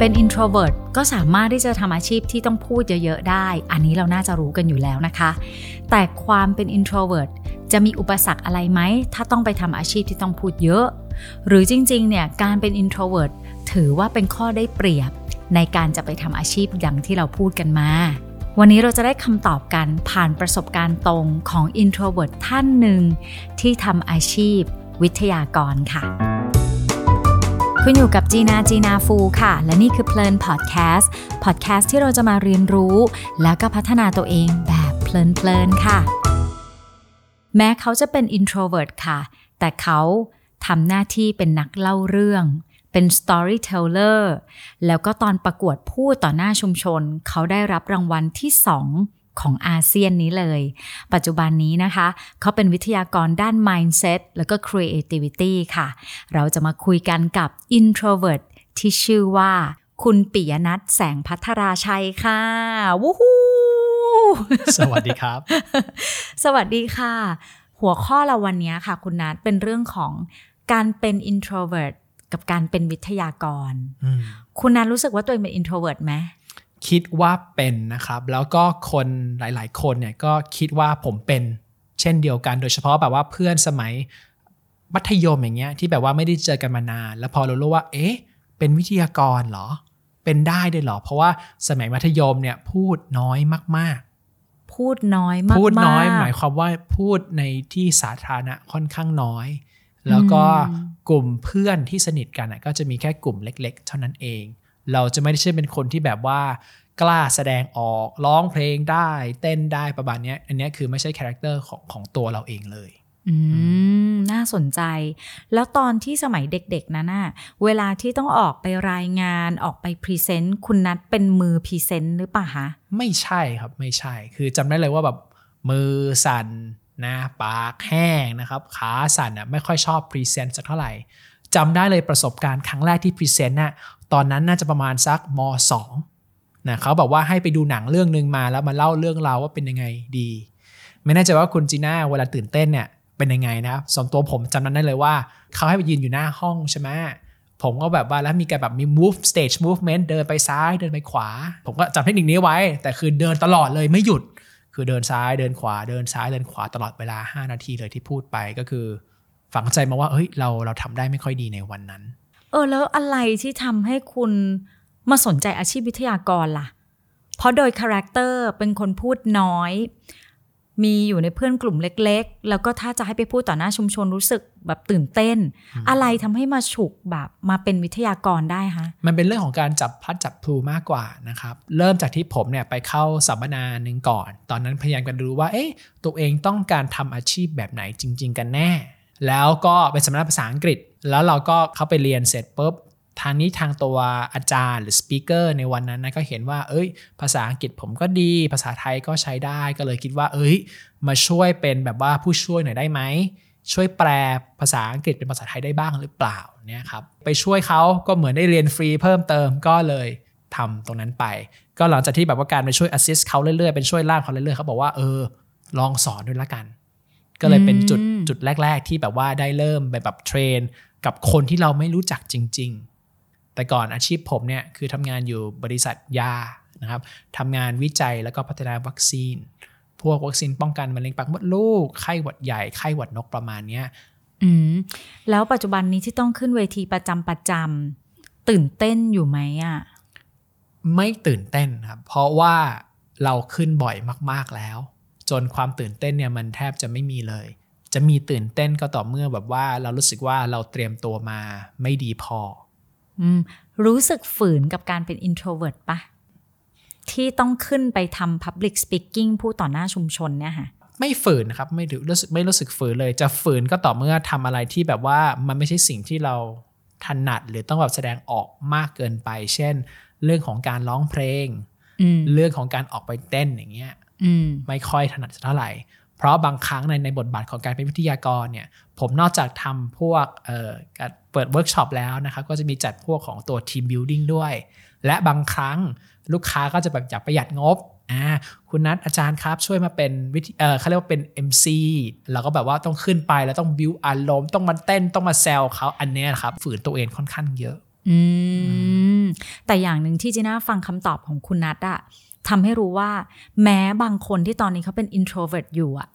เป็น introvert ก็สามารถที่จะทำอาชีพที่ต้องพูดเยอะๆได้ อันนี้เราน่าจะรู้กันอยู่แล้วนะคะ แต่ความเป็น introvert จะมีอุปสรรคอะไรไหม ถ้าต้องไปทำอาชีพที่ต้องพูดเยอะ หรือจริงๆ เนี่ยการเป็น introvert ถือว่าเป็นข้อได้เปรียบในการจะไปทำอาชีพอย่างที่เราพูดกันมา วันนี้เราจะได้คำตอบกันผ่านประสบการณ์ตรงของ introvert ท่านหนึ่งที่ทำอาชีพวิทยากรค่ะ คุณอยู่กับจีนาจีนาฟูค่ะ และนี่คือเพลินพอดแคสต์พอดแคสต์ที่เราจะมาเรียนรู้ แล้วก็พัฒนาตัวเองแบบเพลินๆค่ะ แม้เขาจะเป็น introvert ค่ะ แต่เขาทำหน้าที่เป็นนักเล่าเรื่อง เป็น storyteller แล้วก็ตอนประกวดพูดต่อหน้าชุมชน เขาได้รับรางวัลที่2 ของอาเซียนนี้เลย ปัจจุบันนี้นะคะ เขาเป็นวิทยากรด้าน mindset แล้วก็ creativity ค่ะ เราจะมาคุยกันกับ introvert ที่ชื่อว่า คุณปิยนัทแสงพัทราชัยค่ะวู้ฮู้สวัสดีครับ สวัสดีค่ะ หัวข้อเราวันนี้ค่ะ คุณนัทเป็นเรื่องของการเป็น introvert กับการเป็นวิทยากร คุณนัทรู้สึกว่าตัวเองเป็น introvert ไหม คิดว่าเป็นนะครับ แล้วก็คนหลาย ๆ คนเนี่ยก็คิดว่าผมเป็นเช่นเดียวกัน โดยเฉพาะแบบว่าเพื่อนสมัยมัธยมอย่างเงี้ยที่แบบว่าไม่ได้เจอกันมานาน แล้วพอเรารู้ว่า เอ๊ะ เป็นวิทยากรเหรอ เป็นได้ด้วยเหรอ เพราะว่าสมัยมัธยมเนี่ยพูดน้อยมากพูดน้อยมากๆพูดน้อย หมายความว่าพูดในที่สาธารณะค่อนข้างน้อย แล้วก็กลุ่มเพื่อนที่สนิทกันน่ะก็จะมีแค่กลุ่มเล็ก ๆ เท่านั้นเอง เราจะไม่ได้ใช่เป็นคนที่แบบว่ากล้าแสดงออกร้องเพลงได้ เต้นได้ประมาณเนี้ยอันเนี้ยคือไม่ใช่ character ของของตัวเราเองเลย อืม น่าสนใจ แล้วตอนที่สมัยเด็กๆนั้นน่ะเวลาที่ต้องออกไปรายงานออกไป present คุณนัดเป็นมือ present หรือเปล่าคะไม่ใช่ครับไม่ใช่ คือจำได้เลยว่าแบบมือสั่นนะปากแห้งนะครับ ขาสั่นอะไม่ค่อยชอบ present สักเท่าไหร่จำได้เลยประสบการณ์ครั้งแรกที่พรีเซนต์น่ะ ตอนนั้นน่าจะประมาณสักมสองนะเขาบอกว่าให้ไปดูหนังเรื่องหนึ่งมาแล้วมาเล่าเรื่องราวว่าเป็นยังไงดี ไม่แน่ใจว่าคุณจีน่าเวลาตื่นเต้นเนี่ยเป็นยังไงนะครับส่วนตัวผมจำนั้นได้เลยว่า เขาให้ไปยืนอยู่หน้าห้องใช่ไหมผมก็แบบว่าแล้วมีการแบบมี move stage movement เดินไปซ้ายเดินไปขวา ผมก็จำเทคนิคนี้ไว้ แต่คือเดินตลอดเลยไม่หยุด คือเดินซ้ายเดินขวาเดินซ้ายเดินขวาตลอดเวลา 5 นาทีเลยที่พูดไปก็คือ ฝังใจมาว่าเฮ้ยเราเราทำได้ไม่ค่อยดีในวันนั้น เออ แล้วอะไรที่ทำให้คุณมาสนใจอาชีพวิทยากรล่ะ เพราะโดย character เป็นคนพูดน้อย มีอยู่ในเพื่อนกลุ่มเล็ก ๆ แล้วก็ถ้าจะให้ไปพูดต่อหน้าชุมชนรู้สึกแบบตื่นเต้น อะไรทำให้มาฉุกแบบมาเป็นวิทยากรได้คะมันเป็นเรื่องของการจับพลัดจับพลูมากกว่านะครับ เริ่มจากที่ผมเนี่ยไปเข้าสัมมนาหนึ่งก่อน ตอนนั้นพยายามกันดูว่า เอ๊ะตัวเองต้องการทำอาชีพแบบไหนจริง ๆ กันแน่ แล้วก็เป็นสัมมนาภาษาอังกฤษ แล้วเราก็เข้าไปเรียนเสร็จปุ๊บทางนี้ทางตัวอาจารย์หรือสปีกเกอร์ในวันนั้นนะก็เห็นว่า เอ้ย ภาษาอังกฤษผมก็ดี ภาษาไทยก็ใช้ได้ก็เลยคิดว่า เอ้ย มาช่วยเป็นแบบว่าผู้ช่วยหน่อยได้ไหมช่วยแปลภาษาอังกฤษเป็นภาษาไทยได้บ้างหรือเปล่าเนี่ยครับไปช่วยเขาก็เหมือนได้เรียนฟรีเพิ่มเติมก็เลยทำตรงนั้นไป ก็หลังจากที่แบบว่าการไปช่วย assist เขาเรื่อยๆเป็นช่วยล่ามเขาเรื่อยๆเขาบอกว่าเออลองสอนด้วยละกัน ก็เลยเป็นจุดจุดแรก ๆ ที่แบบว่าได้เริ่มไปแบบเทรน กับคนที่เราไม่รู้จักจริง ๆ แต่ก่อนอาชีพผมเนี่ยคือทำงานอยู่บริษัทยานะครับทำงานวิจัยแล้วก็พัฒนาวัคซีน พวกวัคซีนป้องกันมะเร็งปากมดลูกไข้หวัดใหญ่ไข้หวัดนกประมาณเนี้ยอืมแล้วปัจจุบันนี้ที่ต้องขึ้นเวทีประจำประจำตื่นเต้นอยู่ไหมอะไม่ตื่นเต้นครับ เพราะว่าเราขึ้นบ่อยมาก ๆแล้ว จนความตื่นเต้นเนี่ยมันแทบจะไม่มีเลย จะมีตื่นเต้นก็ต่อเมื่อแบบว่าเรารู้สึกว่าเราเตรียมตัวมาไม่ดีพออืมรู้สึกฝืนกับการเป็น introvert ปะที่ต้องขึ้นไปทำ public speaking พูดต่อหน้าชุมชนเนี่ยค่ะไม่ฝืนนะครับไม่รู้สึกไม่รู้สึกฝืนเลย จะฝืนก็ต่อเมื่อทำอะไรที่แบบว่ามันไม่ใช่สิ่งที่เราถนัดหรือต้องแบบแสดงออกมากเกินไป เช่น เรื่องของการร้องเพลงอืมเรื่องของการออกไปเต้นอย่างเงี้ยอืม ไม่ค่อยถนัดเท่าไหร่ เพราะบางครั้งในในบทบาทของการเป็นวิทยากรเนี่ยผมนอกจากทำพวกเอ่อการเปิดเวิร์กช็อปแล้วนะครับ ก็จะมีจัดพวกของตัวทีมบิ l ดิ้งด้วย และบางครั้งลูกค้าก็จะแบบอยากประหยัดงบอ่าคุณนัทอาจารย์ครับช่วยมาเป็นพิธีเออเขาเรียกว่าเป็น MC เราก็แบบว่าต้องขึ้นไปแล้วต้องบิวอารมณ์ต้องมาเต้นต้องมาแซวเขาอันเนี้ยครับ ฝืนตัวเองค่อนข้างเยอะ อืมแต่อย่างหนึ่งที่จีน่าฟังคำตอบของคุณนัทอะ ทำให้รู้ว่า แม้บางคนที่ตอนนี้เขาเป็น introvert อยู่อะ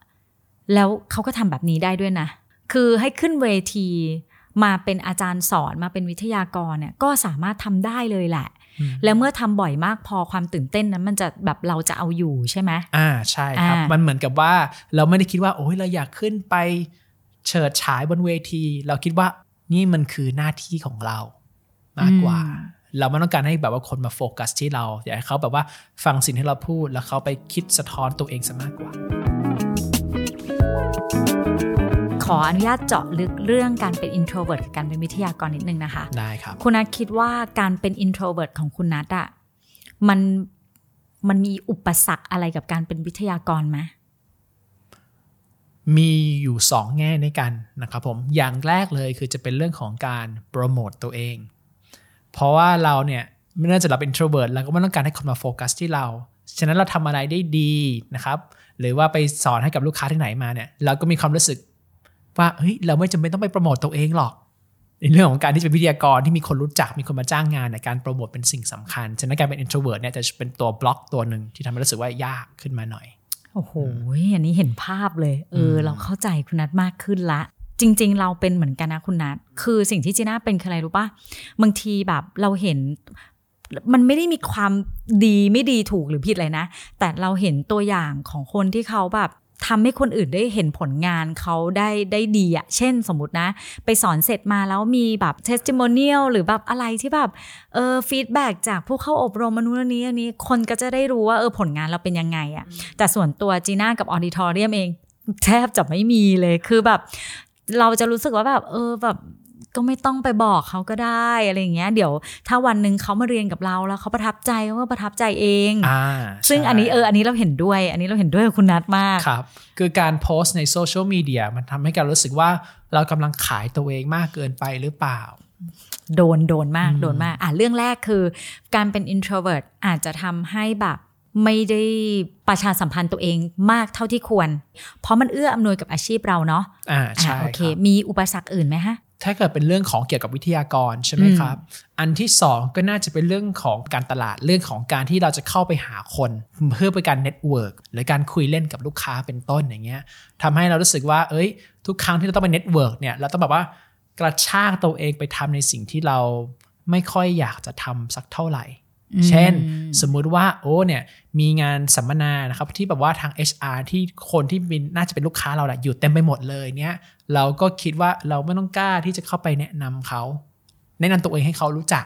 แล้วเขาก็ทำแบบนี้ได้ด้วยนะ คือให้ขึ้นเวทีมาเป็นอาจารย์สอนมาเป็นวิทยากรเนี่ยก็สามารถทำได้เลยแหละ แล้วเมื่อทำบ่อยมากพอความตื่นเต้นนั้น มันจะแบบเราจะเอาอยู่ใช่ไหมอ่าใช่ครับอ่ามัมันเหมือนกับว่าเราไม่ได้คิดว่าโอ้ยเราอยากขึ้นไปเฉิดฉายบนเวที เราคิดว่านี่มันคือหน้าที่ของเรามากกว่า เราไม่ต้องการให้แบบว่าคนมาโฟกัสที่เรา อยากให้เขาแบบว่าฟังสิ่งที่เราพูด แล้วเขาไปคิดสะท้อนตัวเองซะมากกว่า ขออนุญาตเจาะลึกเรื่องการเป็น introvert กับการเป็นวิทยากรนิดนึงนะคะ ได้ครับ คุณนัทคิดว่าการเป็น introvert ของคุณนัทอะมันมันมีอุปสรรคอะไรกับการเป็นวิทยากรไหมมีอยู่สองแง่ในกันนะครับผม อย่างแรกเลยคือจะเป็นเรื่องของการโปรโมตตัวเอง เพราะว่าเราเนี่ยไม่น่าจะเราเป็น introvert เราก็ไม่ต้องการให้คนมาโฟกัสที่เรา ฉะนั้นเราทำอะไรได้ดีนะครับ หรือว่าไปสอนให้กับลูกค้าที่ไหนมาเนี่ย เราก็มีความรู้สึกว่าเฮ้ยเราไม่จำเป็นต้องไปโปรโมตตัวเองหรอกในเรื่องของการที่จะเป็นวิทยากรที่มีคนรู้จักมีคนมาจ้างงานในยการโปรโมทเป็นสิ่งสำคัญ ฉะนั้นการเป็น introvert เนี่ยจะเป็นตัวบล็อกตัวหนึ่งที่ทำให้รู้สึกว่ายากขึ้นมาหน่อย โอ้โห อันนี้เห็นภาพเลย เอออืมเราเข้าใจคุณนัทมากขึ้นละ จริง ๆ เราเป็นเหมือนกันนะคุณนัทคือสิ่งที่จีน่าเป็นคืออะไรรู้ปะบางทีแบบเราเห็นมันไม่ได้มีความดีไม่ดีถูกหรือผิดเลยนะ แต่เราเห็นตัวอย่างของคนที่เขาแบบทำให้คนอื่นได้เห็นผลงานเขาได้ได้ดีอะเช่นสมมตินะ ไปสอนเสร็จมาแล้วมีแบบ testimonial หรือแบบอะไรที่แบบเออฟีดแบ็จากผู้เข้าอบรมมนุษย์นนี้อันนี้คนก็จะได้รู้ว่าเออผลงานเราเป็นยังไงอะแต่ส่วนตัวจีน่ากับออดิทอเรียมเองแทบจะไม่มีเลยคือแบบ เราจะรู้สึกว่าแบบ เออแบบก็ไม่ต้องไปบอกเขาก็ได้อะไรอย่างเงี้ย เดี๋ยวถ้าวันหนึ่งเขามาเรียนกับเราแล้วเขาประทับใจเขาก็ประทับใจเองอ่าซึ่งใช่อันนี้เอออันนี้เราเห็นด้วย อันนี้เราเห็นด้วยกับคุณนัทมากครับคือการโพสต์ในโซเชียลมีเดียมันทำให้การรู้สึกว่าเรากำลังขายตัวเองมากเกินไปหรือเปล่า โดนโดนมากอืมโดนมาก อะเรื่องแรกคือ การเป็น introvert อาจจะทำให้แบบ ไม่ได้ประชาสัมพันธ์ตัวเองมากเท่าที่ควร เพราะมันเอื้ออำนวยกับอาชีพเราเนาะอ่าอะใช่โอเคครับมีอุปสรรคอื่นไหมฮะถ้าเกิดเป็นเรื่องของเกี่ยวกับวิทยากรใช่ไหมอืมครับ อันที่สองก็น่าจะเป็นเรื่องของการตลาดเรื่องของการที่เราจะเข้าไปหาคน เพื่อเป็นการ network หรือการคุยเล่นกับลูกค้าเป็นต้นอย่างเงี้ยทำให้เรารู้สึกว่า เอ้ย ทุกครั้งที่เราต้องไป network เนี่ยเราต้องแบบว่ากระชากตัวเองไปทำในสิ่งที่เราไม่ค่อยอยากจะทำสักเท่าไหร่ เช่น สมมุติว่าโอ้เนี่ยมีงานสัมมนานะครับที่แบบว่าทาง HR ที่คนที่เป็นน่าจะเป็นลูกค้าเราแหละอยู่เต็มไปหมดเลยเนี่ยเราก็คิดว่าเราไม่ต้องกล้าที่จะเข้าไปแนะนำเขาแนะนำตัวเองให้เขารู้จัก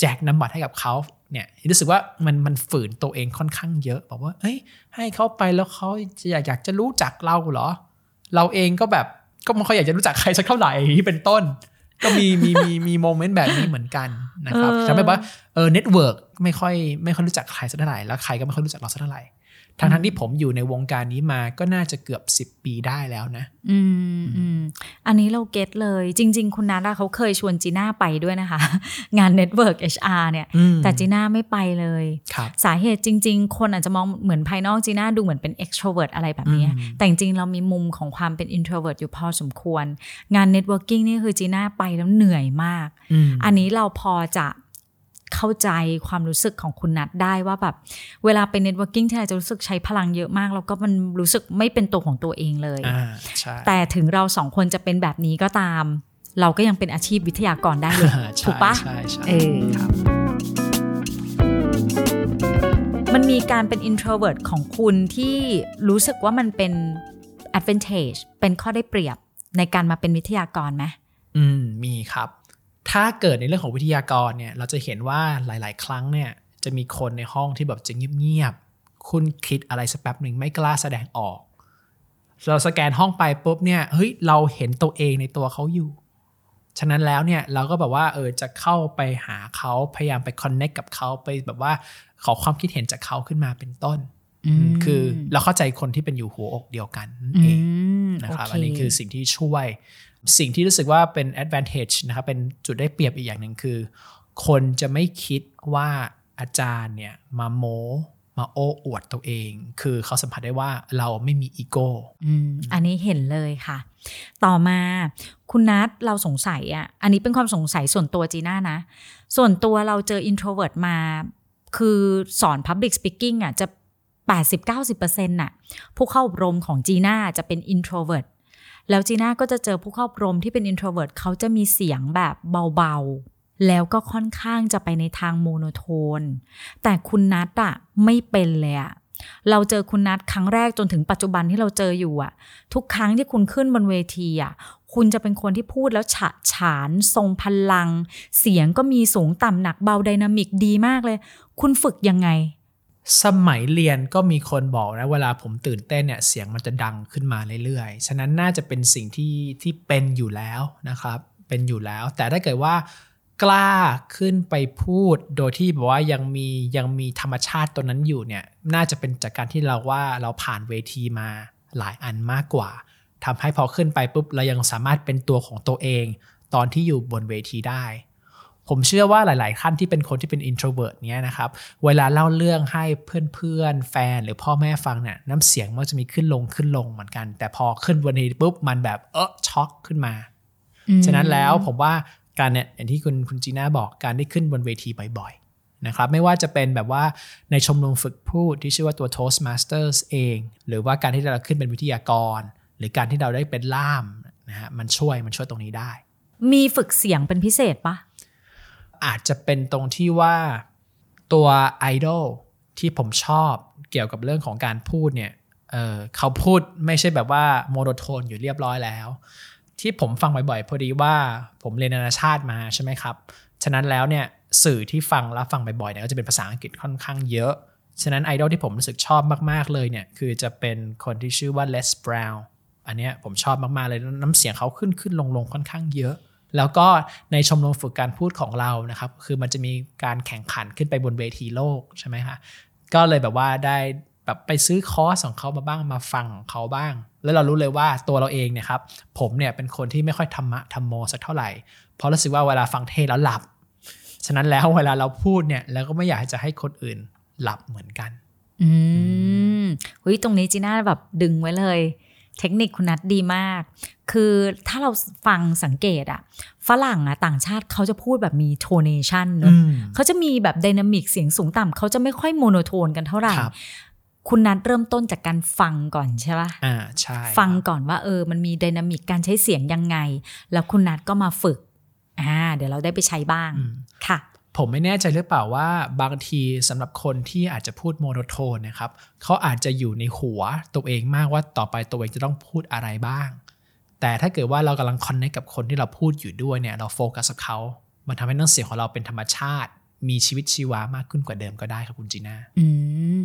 แจกนำบัตรให้กับเขาเนี่ยรู้สึกว่ามันมันฝืนตัวเองค่อนข้างเยอะบอกว่าเอ้ยให้เขาไปแล้วเขาจะอยากอยากจะรู้จักเราเหรอ เราเองก็แบบก็ไม่ค่อยอยากจะรู้จักใครสักเท่าไหร่ที่เป็นต้น ก็มีมีมีมี moment แบบนี้เหมือนกันนะครับเออทำให้ว่าเออ network ไม่ค่อยไม่ค่อยรู้จักใครสักเท่าไหร่แล้วใครก็ไม่ค่อยรู้จักเราสักเท่าไหร่ ทั้งทั้งที่ผมอยู่ในวงการนี้มาก็น่าจะเกือบ10ปีได้แล้วนะ อืมอืมอันนี้เรา get เลย จริง ๆ คุณนัทอะเขาเคยชวนจีน่าไปด้วยนะคะ งาน Network HR เนี่ยอืมแต่จีน่าไม่ไปเลยครับสาเหตุจริง ๆ คนอาจจะมองเหมือนภายนอกจีน่าดูเหมือนเป็น extrovert อะไรแบบเนี้ยอืมแต่จริงๆเรามีมุมของความเป็น introvert อยู่พอสมควร งาน networking นี่คือจีน่าไปแล้วเหนื่อยมากอืมอันนี้เราพอจะ เข้าใจความรู้สึกของคุณนัทได้ว่าแบบเวลาไป networking ที่ไหนจะรู้สึกใช้พลังเยอะมาก แล้วก็มันรู้สึกไม่เป็นตัวของตัวเองเลยอ่าใช่แต่ถึงเราสองคนจะเป็นแบบนี้ก็ตาม เราก็ยังเป็นอาชีพวิทยากรได้เลยใช่ถูกปะใช่ใช่เออครับมันมีการเป็น introvert ของคุณที่รู้สึกว่ามันเป็น advantage เป็นข้อได้เปรียบในการมาเป็นวิทยากรไหมอืม มีครับ ถ้าเกิดในเรื่องของวิทยากรเนี่ยเราจะเห็นว่าหลาย ๆ ครั้งเนี่ยจะมีคนในห้องที่แบบจะเงียบๆคุณคิดอะไรสักแป๊บหนึ่งไม่กล้าแสดงออก เราสแกนห้องไปปุ๊บเนี่ยเฮ้ยเราเห็นตัวเองในตัวเขาอยู่ ฉะนั้นแล้วเนี่ยเราก็แบบว่าเออจะเข้าไปหาเขาพยายามไปคอนเน็กกับเขาไปแบบว่าขอความคิดเห็นจากเขาขึ้นมาเป็นต้นคือเราเข้าใจคนที่เป็นอยู่หัวอกเดียวกันนั่นอืเองมนะครับโเอันนี้คือสิ่งที่ช่วย สิ่งที่รู้สึกว่าเป็น advantage นะครับเป็นจุดได้เปรียบอีกอย่างหนึ่งคือ คนจะไม่คิดว่าอาจารย์เนี่ยมาโมมาโอ้อวดตัวเอง คือเขาสัมผัสได้ว่าเราไม่มีอีโก้อันนี้เห็นเลยค่ะ ต่อมาคุณนัทเราสงสัยอะ อันนี้เป็นความสงสัยส่วนตัวจีน่านะ ส่วนตัวเราเจอ introvert มา คือสอน public speaking อะจะ 80-90%น่ะ ผู้เข้าอบรมของจีน่าจะเป็น introvert แล้วจีน่าก็จะเจอผู้เข้าอบรมที่เป็น introvert เขาจะมีเสียงแบบเบาๆ แล้วก็ค่อนข้างจะไปในทางโมโนโทน แต่คุณนัทอะไม่เป็นเลยอะเราเจอคุณนัทครั้งแรกจนถึงปัจจุบันที่เราเจออยู่อะทุกครั้งที่คุณขึ้นบนเวทีอะคุณจะเป็นคนที่พูดแล้วฉะฉาน ทรงพลัง เสียงก็มีสูงต่ำหนักเบาไดนามิกดีมากเลย คุณฝึกยังไง สมัยเรียนก็มีคนบอกนะเวลาผมตื่นเต้นเนี่ยเสียงมันจะดังขึ้นมาเรื่อยๆ ฉะนั้นน่าจะเป็นสิ่งที่ที่เป็นอยู่แล้วนะครับ เป็นอยู่แล้ว แต่ถ้าเกิดว่ากล้าขึ้นไปพูดโดยที่แบบว่ายังมียังมีธรรมชาติตัวนั้นอยู่เนี่ยน่าจะเป็นจากการที่เราว่าเราผ่านเวทีมาหลายอันมากกว่าทำให้พอขึ้นไปปุ๊บเรายังสามารถเป็นตัวของตัวเอง ตอนที่อยู่บนเวทีได้ ผมเชื่อว่าหลายๆขั้นที่เป็นคนที่เป็น introvert เนี้ยนะครับ เวลาเล่าเรื่องให้เพื่อนๆ แฟนหรือพ่อแม่ฟังเนี่ยน้ำเสียงมันจะมีขึ้นลงขึ้นลงเหมือนกัน แต่พอขึ้นบนเวทีปุ๊บมันแบบเออช็อกขึ้นมา ฉะนั้นแล้วผมว่าการเนี่ยอย่างที่คุณคุณจีน่าบอกการได้ขึ้นบนเวทีบ่อยๆนะครับไม่ว่าจะเป็นแบบว่าในชมรมฝึกพูดที่ชื่อว่าตัว Toastmasters เอง หรือว่าการที่เราขึ้นเป็นวิทยากร หรือการที่เราได้เป็นล่ามนะฮะมันช่วยมันช่วยตรงนี้ได้ มีฝึกเสียงเป็นพิเศษปะ อาจจะเป็นตรงที่ว่าตัวไอดอลที่ผมชอบเกี่ยวกับเรื่องของการพูดเนี่ยเเขาพูดไม่ใช่แบบว่าโมโนโทนอยู่เรียบร้อยแล้ว ที่ผมฟังบ่อยๆพอดีว่าผมเรียนนานาชาติมาใช่ไหมครับ ฉะนั้นแล้วเนี่ยสื่อที่ฟังแล้วฟังบ่อยๆเนี่ยก็จะเป็นภาษาอังกฤษค่อนข้างเยอะ ฉะนั้นไอดอลที่ผมรู้สึกชอบมากๆเลยเนี่ยคือจะเป็นคนที่ชื่อว่า Les Brown อันเนี้ยผมชอบมากๆเลยน้ำเสียงเขาขึ้นขึ้นลงลงค่อนข้างเยอะ แล้วก็ในชมรมฝึกการพูดของเรานะครับ คือมันจะมีการแข่งขันขึ้นไปบนเวทีโลกใช่ไหมคะก็เลยแบบว่าได้แบบไปซื้อคอร์สของเขามาบ้างมาฟังของเขาบ้าง แล้วเรารู้เลยว่าตัวเราเองเนี่ยครับผมเนี่ยเป็นคนที่ไม่ค่อยธรรมะธรรมโมสักเท่าไหร่ เพราะรู้สึกว่าเวลาฟังเทศแล้วหลับ ฉะนั้นแล้วเวลาเราพูดเนี่ยแล้วก็ไม่อยากจะให้คนอื่นหลับเหมือนกัน อืมเฮ้ยตรงนี้จีน่าแบบดึงไว้เลย เทคนิคคุณนัทดีมาก คือถ้าเราฟังสังเกตอะฝรั่งอะต่างชาติเขาจะพูดแบบมี tonation เนอะอืมเขาจะมีแบบ dynamic เสียงสูงต่ำเขาจะไม่ค่อย monotone กันเท่าไหร่ครับคุณนัทเริ่มต้นจากการฟังก่อนใช่ปะอ่า ใช่ ฟังครับก่อนว่าเออ มันมี dynamic การใช้เสียงยังไง แล้วคุณนัทก็มาฝึก อ่า เดี๋ยวเราได้ไปใช้บ้างอืมค่ะ ผมไม่แน่ใจหรือเปล่าว่าบางทีสำหรับคนที่อาจจะพูด monotone นะครับเขาอาจจะอยู่ในหัวตัวเองมากว่าต่อไปตัวเองจะต้องพูดอะไรบ้าง แต่ถ้าเกิดว่าเรากำลัง connect กับคนที่เราพูดอยู่ด้วยเนี่ยเราโฟกัสกับเขา มันทำให้น้ำเสียงของเราเป็นธรรมชาติ มีชีวิตชีวามากขึ้นกว่าเดิมก็ได้ครับคุณจีน่าอืม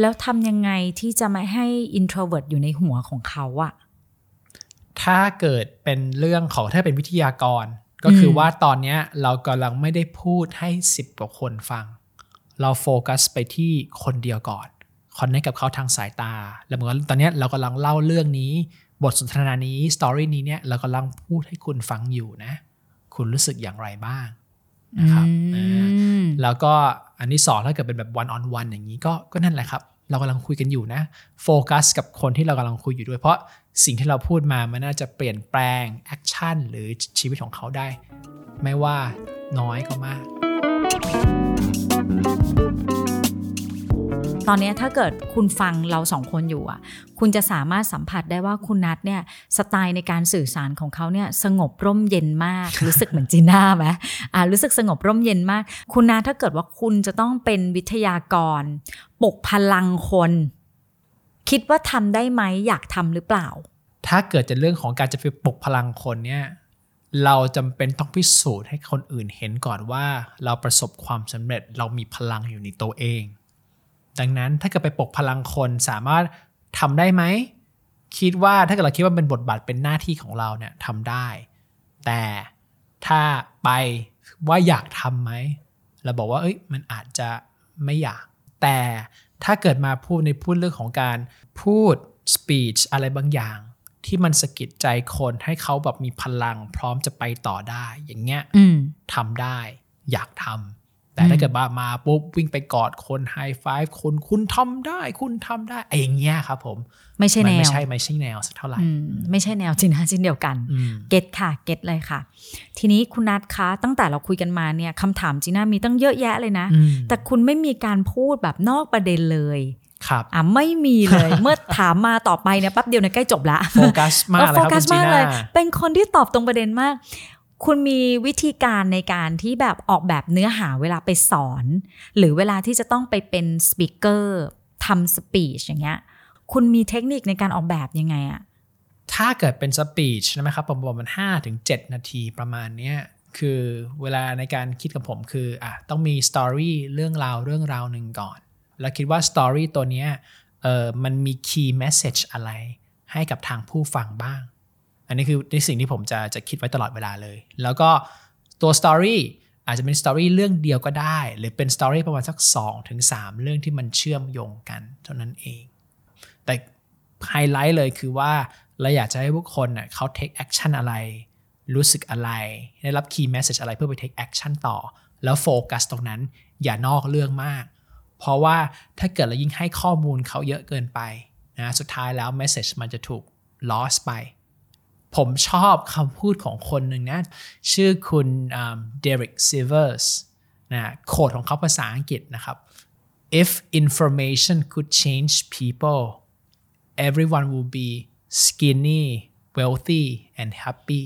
แล้วทำยังไงที่จะไม่ให้ introvert อยู่ในหัวของเขาอะถ้าเกิดเป็นเรื่องของถ้าเป็นวิทยากร ก็คือว่าตอนเนี้ยเรากำลังไม่ได้พูดให้10กว่าคนฟัง เราโฟกัสไปที่คนเดียวก่อนคอนเนคกับเขาทางสายตา แล้วเหมือนกับตอนเนี้ยเรากำลังเล่าเรื่องนี้ บทสนทนานี้สตอรี่นี้เนี่ยเรากำลังพูดให้คุณฟังอยู่นะ คุณรู้สึกอย่างไรบ้างนะครับอือ่าแล้วก็อันที่สองถ้าเกิดเป็นแบบ one on one อย่างนี้ก็ก็นั่นแหละครับ เรากำลังคุยกันอยู่นะโฟกัสกับคนที่เรากำลังคุยอยู่ด้วย เพราะสิ่งที่เราพูดมามันน่าจะเปลี่ยนแปลง action หรือชีวิตของเขาได้ ไม่ว่าน้อยก็มาก ตอนนี้ถ้าเกิดคุณฟังเราสองคนอยู่อะ คุณจะสามารถสัมผัสได้ว่าคุณนัทเนี่ยสไตล์ในการสื่อสารของเขาเนี่ยสงบร่มเย็นมาก รู้สึกเหมือนจีน่าไหมอ่ารู้สึกสงบร่มเย็นมาก คุณนัทถ้าเกิดว่าคุณจะต้องเป็นวิทยากร ปกพลังคน คิดว่าทำได้ไหมอยากทำหรือเปล่า ถ้าเกิดจะเรื่องของการจะไปปกพลังคนเนี่ยเราจำเป็นต้องพิสูจน์ให้คนอื่นเห็นก่อนว่า เราประสบความสำเร็จเรามีพลังอยู่ในตัวเอง ดังนั้นถ้าเกิดไปปลุกพลังคนสามารถทำได้ไหม คิดว่าถ้าเกิดเราคิดว่าเป็นบทบาทเป็นหน้าที่ของเราเนี่ยทำได้ แต่ถ้าไปว่าอยากทำไหมเราบอกว่าเอ้ยมันอาจจะไม่อยาก แต่ถ้าเกิดมาพูดในพูดเรื่องของการพูด speech อะไรบางอย่าง ที่มันสะกิดใจคนให้เขาแบบมีพลังพร้อมจะไปต่อได้ อย่างเงี้ยอืมทำได้ อยากทำ แต่ถ้าเกิดว่ามาปุ๊บวิ่งไปกอดคนไฮไฟฟ์คนคุณทำได้คุณทำได้ไอ้อย่างเงี้ยครับผม ไม่ใช่มัแนไม่วใช่ไม่ใช่แนวสักเท่าไหร่อืมไม่ใช่แนวจริงนะจริงเดียวกันอืมเก็ตค่ะเก็ตเลยค่ะ ทีนี้คุณนัทคะ ตั้งแต่เราคุยกันมาเนี่ยคำถามจีน่ามีตั้งเยอะแยะเลยนะอืมแต่คุณไม่มีการพูดแบบนอกประเด็นเลยครับอะไม่มีเลยเมื่อถามมาต่อไปเนี่ยแป๊บเดียวเนี่ยใกล้จบละโฟกัสมากเลยโฟครับกัคุสณจีมากน่าเลย เป็นคนที่ตอบตรงประเด็นมาก คุณมีวิธีการในการที่แบบออกแบบเนื้อหาเวลาไปสอน หรือเวลาที่จะต้องไปเป็นสปิเกอร์ทำ speech อย่างเงี้ยคุณมีเทคนิคในการออกแบบยังไงอะถ้าเกิดเป็น speech ใช่ไหมครับผมบอกมันห้าถึงเจ็ดนาทีประมาณเนี้ยคือเวลาในการคิดกับผมคืออะต้องมี story เรื่องราวเรื่องราวหนึ่งก่อน แล้วคิดว่า story ตัวเนี้ยเออมันมี key message อะไรให้กับทางผู้ฟังบ้าง อันนี้คือในสิ่งที่ผมจะจะคิดไว้ตลอดเวลาเลย แล้วก็ตัว story อาจจะเป็น story เรื่องเดียวก็ได้ หรือเป็น story ประมาณสัก2ถึง3เรื่องที่มันเชื่อมโยงกันเท่านั้นเอง แต่ไฮไลท์เลยคือว่าเราอยากจะให้ผู้คนเน่ะเขา take action อะไร รู้สึกอะไร ได้รับ key message อะไรเพื่อไป take action ต่อ แล้วโฟกัสตรงนั้นอย่านอกเรื่องมาก เพราะว่าถ้าเกิดเรายิ่งให้ข้อมูลเขาเยอะเกินไปนะสุดท้ายแล้ว message มันจะถูก lost ไป ผมชอบคำพูดของคนหนึ่งนะ ชื่อคุณเดริกซิเวอร์สนะโคดของเขาภาษาอังกฤษนะครับ if information could change people everyone will be skinny wealthy and happy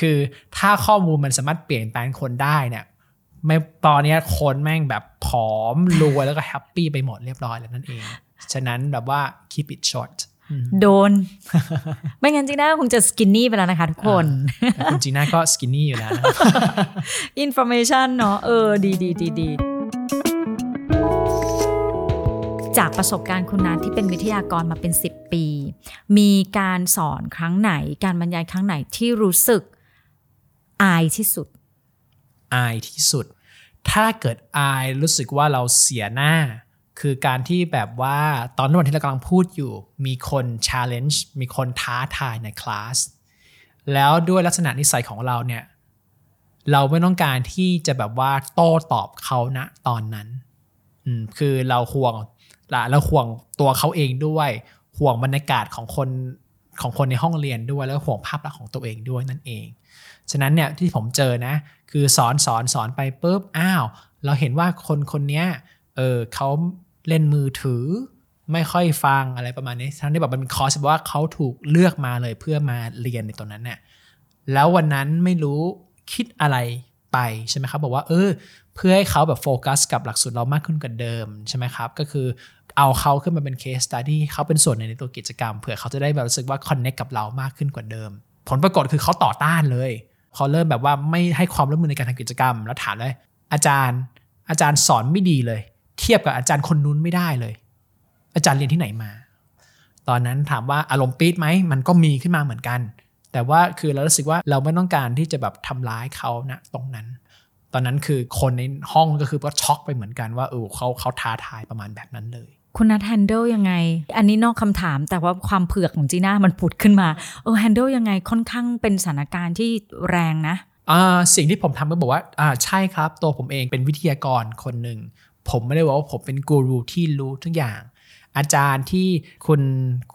คือถ้าข้อมูลมันสามารถเปลี่ยนแปลงคนได้เนี่ยไม่ตอนนี้คนแม่งแบบผอมรวยแล้วก็แฮปปี้ไปหมดเรียบร้อยแล้วนั่นเอง ฉะนั้นแบบว่า keep it short โดน ไม่งั้นจีน่าคงจะ skinny ไปแล้วนะคะทุกคนแต่คุณจีน่าก็ skinny อยู่แล้วนะครับอินโฟ a t ชันเนาะเออ ดีดีดีดีจากประสบการณ์คุณนัทที่เป็นวิทยากรมาเป็น 10 ปี มีการสอนครั้งไหน การบรรยายครั้งไหนที่รู้สึกอายที่สุด อายที่สุด ถ้าเกิดอายรู้สึกว่าเราเสียหน้า คือการที่แบบว่าตอนนั้นที่เรากำลังพูดอยู่ มีคน challenge มีคนท้าทายในคลาสแล้วด้วยลักษณะนิสัยของเราเนี่ย เราไม่ต้องการที่จะแบบว่าโต้ตอบเขาณตอนนั้นอืมคือเราห่วงละเราห่วงตัวเขาเองด้วย ห่วงบรรยากาศของคนของคนในห้องเรียนด้วยแล้วห่วงภาพลักษณ์ของตัวเองด้วยนั่นเอง ฉะนั้นเนี่ยที่ผมเจอนะ คือสอนสอนสอนไปปุ๊บอ้าว เราเห็นว่าคนคนนี้เออเขา เล่นมือถือ ไม่ค่อยฟังอะไรประมาณนี้ทั้งที่แบบมันเป็นคอร์สว่าเขาถูกเลือกมาเลยเพื่อมาเรียนในตรงนั้นเนี่ยแล้ววันนั้นไม่รู้คิดอะไรไปใช่ไหมครับบอกว่าเออเพื่อให้เขาแบบโฟกัสกับหลักสูตรเรามากขึ้นกว่าเดิมใช่ไหมครับ ก็คือเอาเขาขึ้นมาเป็นเคสตัดี้เขาเป็นส่วนในตัวกิจกรรมเผื่อเขาจะได้แบบรู้สึกว่าคอนเน็กกับเรามากขึ้นกว่าเดิม ผลปรากฏคือเขาต่อต้านเลยเขาเริ่มแบบว่าไม่ให้ความร่วมมือในการทำกิจกรรม แล้วถามเลยอาจารย์อาจารย์สอนไม่ดีเลย เทียบกับอาจารย์คนนู้นไม่ได้เลย อาจารย์เรียนที่ไหนมา ตอนนั้นถามว่าอารมณ์ปี๊ดไหมมันก็มีขึ้นมาเหมือนกัน แต่ว่าคือเรารู้สึกว่าเราไม่ต้องการที่จะแบบทำร้ายเขานะตรงนั้น ตอนนั้นคือคนในห้องก็คือก็ช็อกไปเหมือนกันว่าเออเขาเขาท้าทายประมาณแบบนั้นเลยคุณนัทแฮนเดิลยังไง อันนี้นอกคำถามแต่ว่าความเผือกของจีน่ามันผุดขึ้นมาเออแฮนเดิลยังไงค่อนข้างเป็นสถานการณ์ที่แรงนะ อ่าสิ่งที่ผมทำก็บอกว่าอ่าใช่ครับ ตัวผมเองเป็นวิทยากรคนหนึ่ง ผมไม่ได้บอกว่าผมเป็นกูรูที่รู้ทุกอย่าง อาจารย์ที่คุณ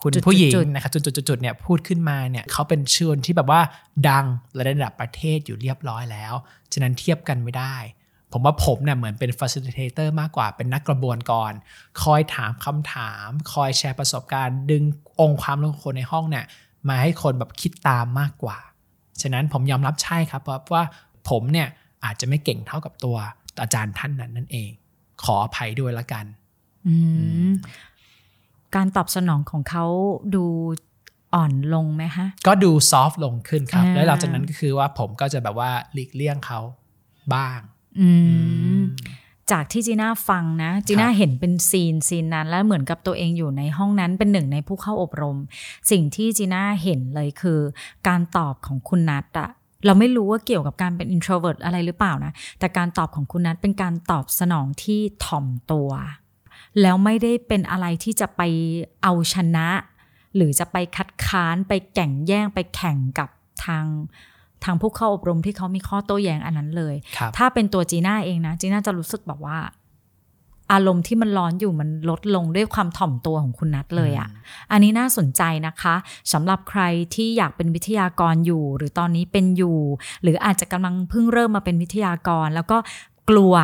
คุณจุดๆผู้หญิงจุดนะครับจุดๆๆเนี่ยพูดขึ้นมาเนี่ยเขาเป็นชื่อที่แบบว่าดังระดับประเทศอยู่เรียบร้อยแล้ว ฉะนั้นเทียบกันไม่ได้ผมว่าผมเนี่ยเหมือนเป็น facilitator มากกว่าเป็นนักกระบวนกร คอยถามคำถาม คอยแชร์ประสบการณ์ ดึงองค์ความรู้ของคนในห้องเนี่ยมาให้คนแบบคิดตามมากกว่า ฉะนั้นผมยอมรับใช่ครับเพราะว่าผมเนี่ยอาจจะไม่เก่งเท่ากับตัวอาจารย์ท่านนั้นนั่นเอง ขออภัยด้วยละกันอืมการตอบสนองของเขาดูอ่อนลงไหมคะก็ดูซอฟต์ลงขึ้นครับอ่าแล้วหลังจากนั้นก็คือว่าผมก็จะแบบว่าหลีกเลี่ยงเขาบ้างอืมจากที่จีน่าฟังนะ จีน่าครับเห็นเป็นซีนซีนนั้น แล้วเหมือนกับตัวเองอยู่ในห้องนั้นเป็นหนึ่งในผู้เข้าอบรม สิ่งที่จีน่าเห็นเลยคือ การตอบของคุณนัทอะ เราไม่รู้ว่าเกี่ยวกับการเป็น introvert อะไรหรือเปล่านะ แต่การตอบของคุณนัทเป็นการตอบสนองที่ถ่อมตัว แล้วไม่ได้เป็นอะไรที่จะไปเอาชนะ หรือจะไปคัดค้านไปแข่งแย่งไปแข่งกับทางทางผู้เข้าอบรมที่เขามีข้อโต้แย้งอันนั้นเลยครับถ้าเป็นตัวจีน่าเองนะจีน่าจะรู้สึกแบบว่า อารมณ์ที่มันร้อนอยู่มันลดลงด้วยความถ่อมตัวของคุณนัทเลยอะ่ะ อันนี้น่าสนใจนะคะสำหรับใครที่อยากเป็นวิทยากรอยู่ หรือตอนนี้เป็นอยู่ หรืออาจจะกำลังเพิ่งเริ่มมาเป็นวิทยากร แล้วก็กลัว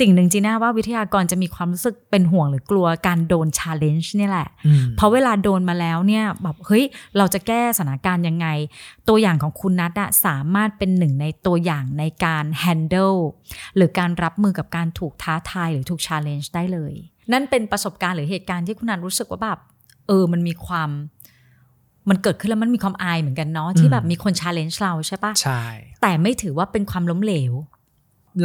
สิ่งหนึ่งจีน่าว่าวิทยากรจะมีความรู้สึกเป็นห่วงหรือกลัวการโดนชาเลนจ์นี่ยแหละอืมเพราะเวลาโดนมาแล้วเนี่ยแบบเฮ้ยเราจะแก้สถานการณ์ยังไง ตัวอย่างของคุณนัทอะสามารถเป็นหนึ่งในตัวอย่างในการ handle หรือการรับมือกับการถูกท้าทายหรือถูก challenge ได้เลย นั่นเป็นประสบการณ์หรือเหตุการณ์ที่คุณนัทรู้สึกว่าแบบเออมันมีความมันเกิดขึ้นแล้วมันมีความอายเหมือนกันเนาะที่แบบมีคน challenge เราใช่ปะใช่ แต่ไม่ถือว่าเป็นความล้มเหลว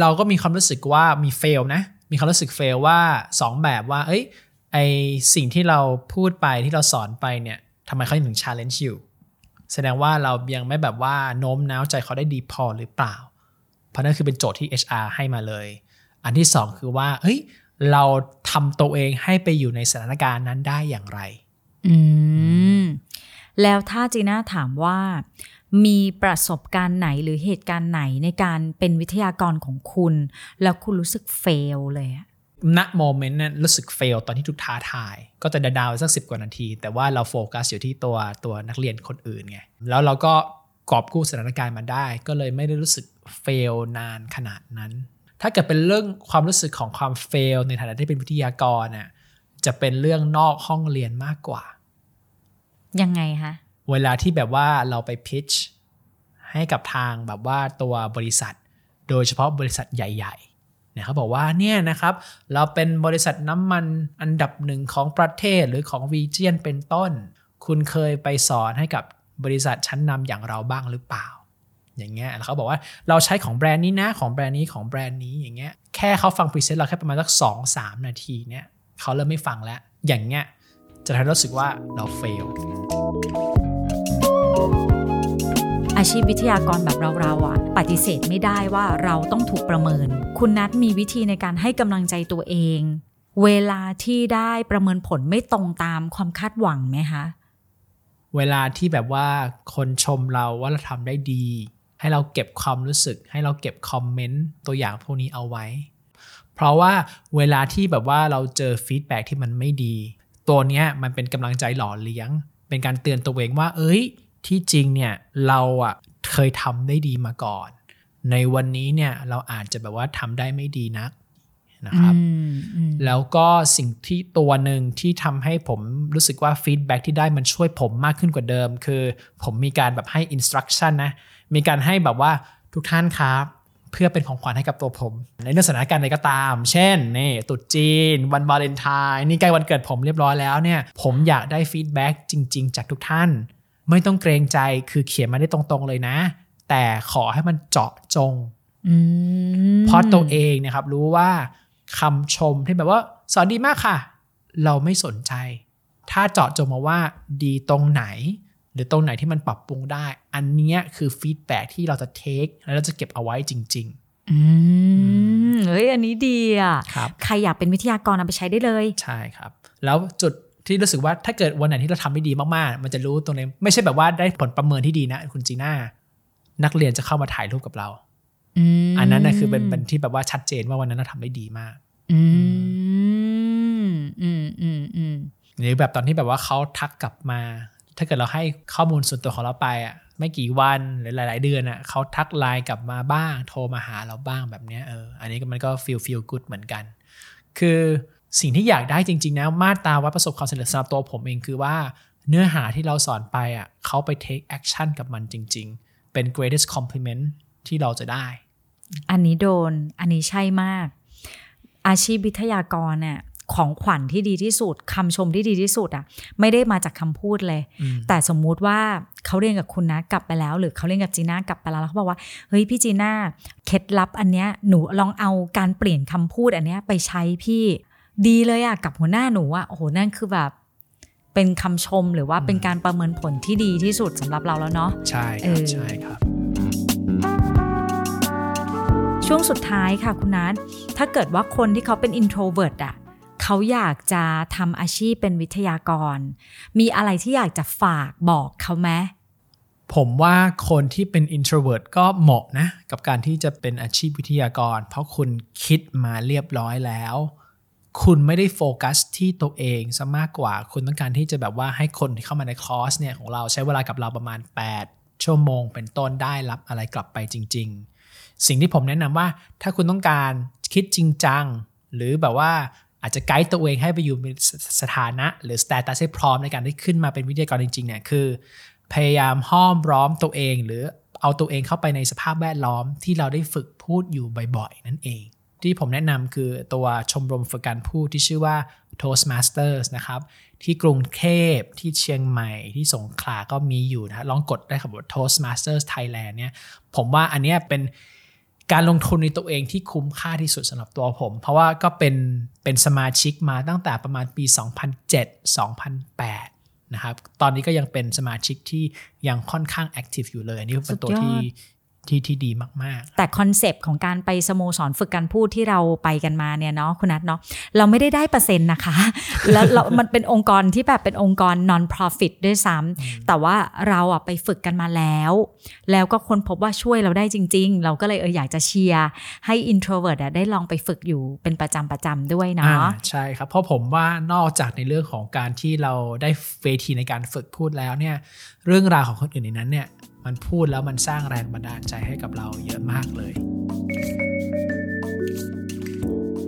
เราก็มีความรู้สึกว่ามีเฟลนะ มีความรู้สึกเฟลว่าสองแบบว่า เอ้ยไอสิ่งที่เราพูดไปที่เราสอนไปเนี่ยทำไมเขาถึง challenge อยู่แสดงว่าเรายังไม่แบบว่าโน้มน้าวใจเขาได้ดีพอหรือเปล่า เพราะนั่นคือเป็นโจทย์ที่ HR ให้มาเลย อันที่สองคือว่า เฮ้ย เราทำตัวเองให้ไปอยู่ในสถานการณ์นั้นได้อย่างไร อืม แล้วถ้าจีน่าถามว่า มีประสบการณ์ไหนหรือเหตุการณ์ไหนในการเป็นวิทยากรของคุณ แล้วคุณรู้สึกเฟลเลยอะณโมเมนต์นั้นรู้สึกเฟลตอนที่ทุกท้าทาย ก็จะดาวๆสักสิบกว่านาที แต่ว่าเราโฟกัสอยู่ที่ตัวตัวนักเรียนคนอื่นไง แล้วเราก็กอบกู้สถานการณ์มาได้ ก็เลยไม่ได้รู้สึกเฟลนานขนาดนั้น ถ้าเกิดเป็นเรื่องความรู้สึกของความเฟลในฐานะที่เป็นวิทยากรน่ะจะเป็นเรื่องนอกห้องเรียนมากกว่า ยังไงคะ เวลาที่แบบว่าเราไปพิชให้กับทางแบบว่าตัวบริษัท โดยเฉพาะบริษัทใหญ่ๆเนี่ยเขาบอกว่าเนี่ยนะครับ เราเป็นบริษัทน้ำมันอันดับหนึ่งของประเทศหรือของวีเจียนเป็นต้น คุณเคยไปสอนให้กับบริษัทชั้นนำอย่างเราบ้างหรือเปล่า อย่างเงี้ยแล้วเขาบอกว่าเราใช้ของแบรนด์นี้นะของแบรนด์นี้ของแบรนด์นี้อย่างเงี้ยแค่เขาฟัง present เราแค่ประมาณสักสองสามนาทีเนี่ยเขาเริ่มไม่ฟังแล้วอย่างเงี้ยจะทำให้รู้สึกว่าเรา fail อาชีพวิทยากรแบบเราๆอะปฏิเสธไม่ได้ว่าเราต้องถูกประเมิน คุณนัทมีวิธีในการให้กำลังใจตัวเอง เวลาที่ได้ประเมินผลไม่ตรงตามความคาดหวังไหมคะ เวลาที่แบบว่าคนชมเราว่าเราทำได้ดี ให้เราเก็บความรู้สึก ให้เราเก็บ comment ตัวอย่างพวกนี้เอาไว้ เพราะว่าเวลาที่แบบว่าเราเจอ feedback ที่มันไม่ดี ตัวเนี้ยมันเป็นกำลังใจหล่อเลี้ยง เป็นการเตือนตัวเองว่า เอ้ย ที่จริงเนี่ยเราอะเคยทำได้ดีมาก่อน ในวันนี้เนี่ยเราอาจจะแบบว่าทำได้ไม่ดีนักนะครับอืมอืมแล้วก็สิ่งที่ตัวหนึ่งที่ทำให้ผมรู้สึกว่า feedback ที่ได้มันช่วยผมมากขึ้นกว่าเดิม คือผมมีการแบบให้อินสตรั c ชั่นนะ มีการให้แบบว่าทุกท่านครับ เพื่อเป็นของขวัญให้กับตัวผม ในเรื่องสถานการณ์ใดก็ตาม เช่นนี่ตรุษจีน วันวาเลนไทน์นี่ใกล้วันเกิดผมเรียบร้อยแล้วเนี่ย ผมอยากได้ feedback จริง ๆ จากทุกท่าน ไม่ต้องเกรงใจคือเขียนมาได้ตรงๆเลยนะ แต่ขอให้มันเจาะจงอืมเพราะตัวเองเนะครับ รู้ว่าคำชมที่แบบว่า สอนดีมากค่ะ เราไม่สนใจ ถ้าเจาะจงมาว่าดีตรงไหน หรือตรงไหนที่มันปรับปรุงได้ อันเนี้ยคือฟีดแบ็ที่เราจะเทคแล้วเราจะเก็บเอาไว้จริงอืมเฮ้ยอันนี้ดีอะๆครับใครอยากเป็นวิทยากรเอาไปใช้ได้เลย ใช่ครับ แล้วจุด ที่รู้สึกว่าถ้าเกิดวันไหนที่เราทำไม่ดีมากๆ มันจะรู้ตรงนี้ไม่ใช่แบบว่าได้ผลประเมินที่ดีนะ คุณจีน่านักเรียนจะเข้ามาถ่ายรูปกับเราอืมอันนั้นนะคือเป็นเป็นที่แบบว่าชัดเจนว่าวันนั้นเราทำได้ดีมาก อืมอืมอืมอืมหรือแบบตอนที่แบบว่าเขาทักกลับมา ถ้าเกิดเราให้ข้อมูลส่วนตัวของเราไปอะ ไม่กี่วันหรือหลาย ๆ เดือนอะเขาทักไลน์กลับมาบ้าง โทรมาหาเราบ้างแบบเนี้ยเออ อันนี้ก็มันก็ฟีลฟีลกูดเหมือนกัน คือ สิ่งที่อยากได้จริง ๆ นะ มาตราวัดประสบความสำเร็จสำหรับตัวผมเองคือว่าเนื้อหาที่เราสอนไปอะเขาไป take action กับมันจริง ๆ เป็น greatest compliment ที่เราจะได้ อันนี้โดน อันนี้ใช่มาก อาชีพวิทยากรเนี่ยของขวัญที่ดีที่สุดคำชมที่ดีที่สุดอะ ไม่ได้มาจากคำพูดเลยอืมแต่สมมุติว่าเขาเรียนกับคุณนะกลับไปแล้ว หรือเขาเรียนกับจีน่ากลับไปแล้วแล้วเขาบอกว่าเฮ้ยพี่จีน่าเคล็ดลับอันเนี้ยหนูลองเอาการเปลี่ยนคำพูดอันเนี้ยไปใช้พี่ ดีเลยอะกับหัวหน้าหนูอะโอ้โหนั่นคือแบบเป็นคำชมหรือว่าเป็นการประเมินผลที่ดีที่สุดสำหรับเราแล้วเนาะใช่คเอรับอใช่ครับ ช่วงสุดท้ายค่ะคุณนัทถ้าเกิดว่าคนที่เขาเป็น introvert อะเขาอยากจะทำอาชีพเป็นวิทยากร มีอะไรที่อยากจะฝากบอกเขาไหมผมว่าคนที่เป็น introvert ก็เหมาะนะ กับการที่จะเป็นอาชีพวิทยากร เพราะคุณคิดมาเรียบร้อยแล้ว คุณไม่ได้โฟกัสที่ตัวเองซะมากกว่า คุณต้องการที่จะแบบว่าให้คนที่เข้ามาในคอร์สเนี่ยของเราใช้เวลากับเราประมาณ 8 ชั่วโมง เป็นต้นได้รับอะไรกลับไปจริง ๆ สิ่งที่ผมแนะนำว่าถ้าคุณต้องการคิดจริงจัง หรือแบบว่าอาจจะไกด์ตัวเองให้ไปอยู่ในสถานะ หรือ status ให้พร้อมในการที่ขึ้นมาเป็นวิทยากรจริงๆเนี่ยคือ พยายามห้อมล้อมตัวเอง หรือเอาตัวเองเข้าไปในสภาพแวดล้อมที่เราได้ฝึกพูดอยู่บ่อยๆ นั่นเอง ที่ผมแนะนำคือตัวชมรมฝึกการพูดที่ชื่อว่า Toastmasters นะครับ ที่กรุงเทพที่เชียงใหม่ที่สงขลาก็มีอยู่นะลองกดได้ครับว่า Toastmasters Thailand เนี่ยผมว่าอันเนี้ยเป็นการลงทุนในตัวเองที่คุ้มค่าที่สุดสำหรับตัวผม เพราะว่าก็เป็นเป็นสมาชิกมาตั้งแต่ประมาณปี 2007-2008นะครับ ตอนนี้ก็ยังเป็นสมาชิกที่ยังค่อนข้าง active อยู่เลย อันนี้เป็นตัวที่ ที่ที่ดีมากๆ แต่ concept ของการไปสโมสรฝึกการพูดที่เราไปกันมาเนี่ยเนาะคุณนัทเนาะเราไม่ได้ได้เปอร์เซ็นต์นะคะ แล้วเรามันเป็นองค์กรที่แบบเป็นองค์กร non profit ด้วยซ้ำแต่ว่าเราอะไปฝึกกันมาแล้ว แล้วก็คนพบว่าช่วยเราได้จริง ๆ เราก็เลยเอออยากจะเชียร์ให้ introvert อะได้ลองไปฝึกอยู่เป็นประจำประจำด้วยเนาะใช่ครับ เพราะผมว่านอกจากในเรื่องของการที่เราได้เวทีในการฝึกพูดแล้วเนี่ยเรื่องราวของคนอื่นในนั้นเนี่ย มันพูดแล้วมันสร้างแรงบันดาลใจให้กับเราเยอะมากเลย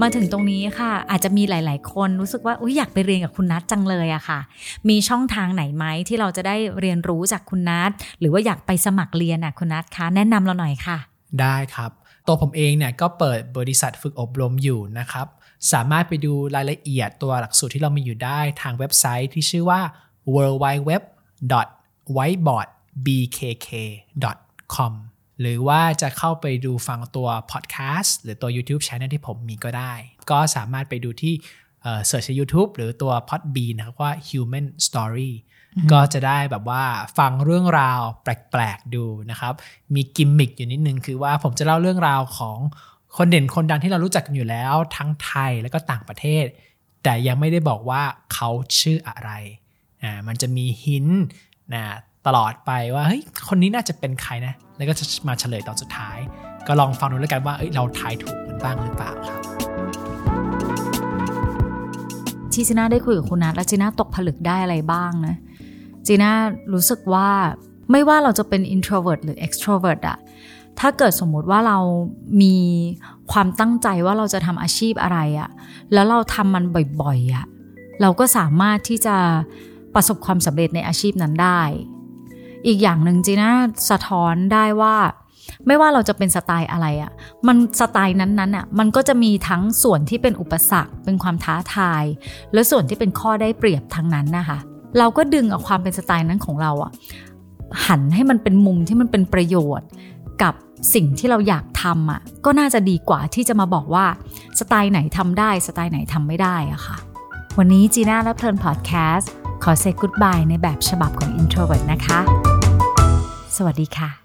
มาถึงตรงนี้ค่ะ อาจจะมีหลาย ๆ คนรู้สึกว่าอยอยากไปเรียนกับคุณนัทจังเลยอะค่ะ มีช่องทางไหนไหมที่เราจะได้เรียนรู้จากคุณนัทหรือว่าอยากไปสมัครเรียนอะคุณนัทคะแนะนำเราหน่อยค่ะ ได้ครับ ตัวผมเองเนี่ยก็เปิดบริษัทฝึกอบรมอยู่นะครับ สามารถไปดูรายละเอียดตัวหลักสูตรที่เรามีอยู่ได้ทางเว็บไซต์ที่ชื่อว่า w w w whiteboard bkk.com หรือว่าจะเข้าไปดูฟังตัวพอดแคสต์หรือตัว YouTube Channel ที่ผมมีก็ได้ ก็สามารถไปดูที่เสิร์ชใน YouTube หรือตัว Podbean นะครับว่า Human Story ก็จะได้แบบว่าฟังเรื่องราวแปลกๆดูนะครับ มีกิมมิคอยู่นิดนึงคือว่าผมจะเล่าเรื่องราวของคนเด่นคนดังที่เรารู้จักกันอยู่แล้วทั้งไทยและก็ต่างประเทศ แต่ยังไม่ได้บอกว่าเขาชื่ออะไรอ่ามันจะมีหินนะ ตลอดไปว่าเฮ้ยคนนี้น่าจะเป็นใครนะ แล้วก็จะมาเฉลยตอนสุดท้าย ก็ลองฟังดูแล้วกันว่าเอ้ยเราทายถูกกันบ้างหรือเปล่าครับที่จีน่าได้คุยกับคุณนัทและจีน่าตกผลึกได้อะไรบ้างนะจีน่ารู้สึกว่าไม่ว่าเราจะเป็น introvert หรือ extrovert อะถ้าเกิดสมมุติว่าเรามีความตั้งใจว่าเราจะทำอาชีพอะไรอะแล้วเราทำมันบ่อยๆอะเราก็สามารถที่จะประสบความสำเร็จในอาชีพนั้นได้ อีกอย่างหนึ่งจีน่าสะท้อนได้ว่าไม่ว่าเราจะเป็นสไตล์อะไรอะ่ะ มันสไตล์นั้นๆอะ มันก็จะมีทั้งส่วนที่เป็นอุปสรรค เป็นความท้าทาย และส่วนที่เป็นข้อได้เปรียบทั้งนั้นนะคะ เราก็ดึงเอาความเป็นสไตล์นั้นของเราอะ หันให้มันเป็นมุมที่มันเป็นประโยชน์ กับสิ่งที่เราอยากทำอะ ก็น่าจะดีกว่าที่จะมาบอกว่าสไตล์ไหนทำได้ สไตล์ไหนทำไม่ได้อะค่ะ วันนี้จีน่าและเพลินพอดแคสต์ ขอเซ็กกูดบายในแบบฉบับของ Introvert นะคะ สวัสดีค่ะ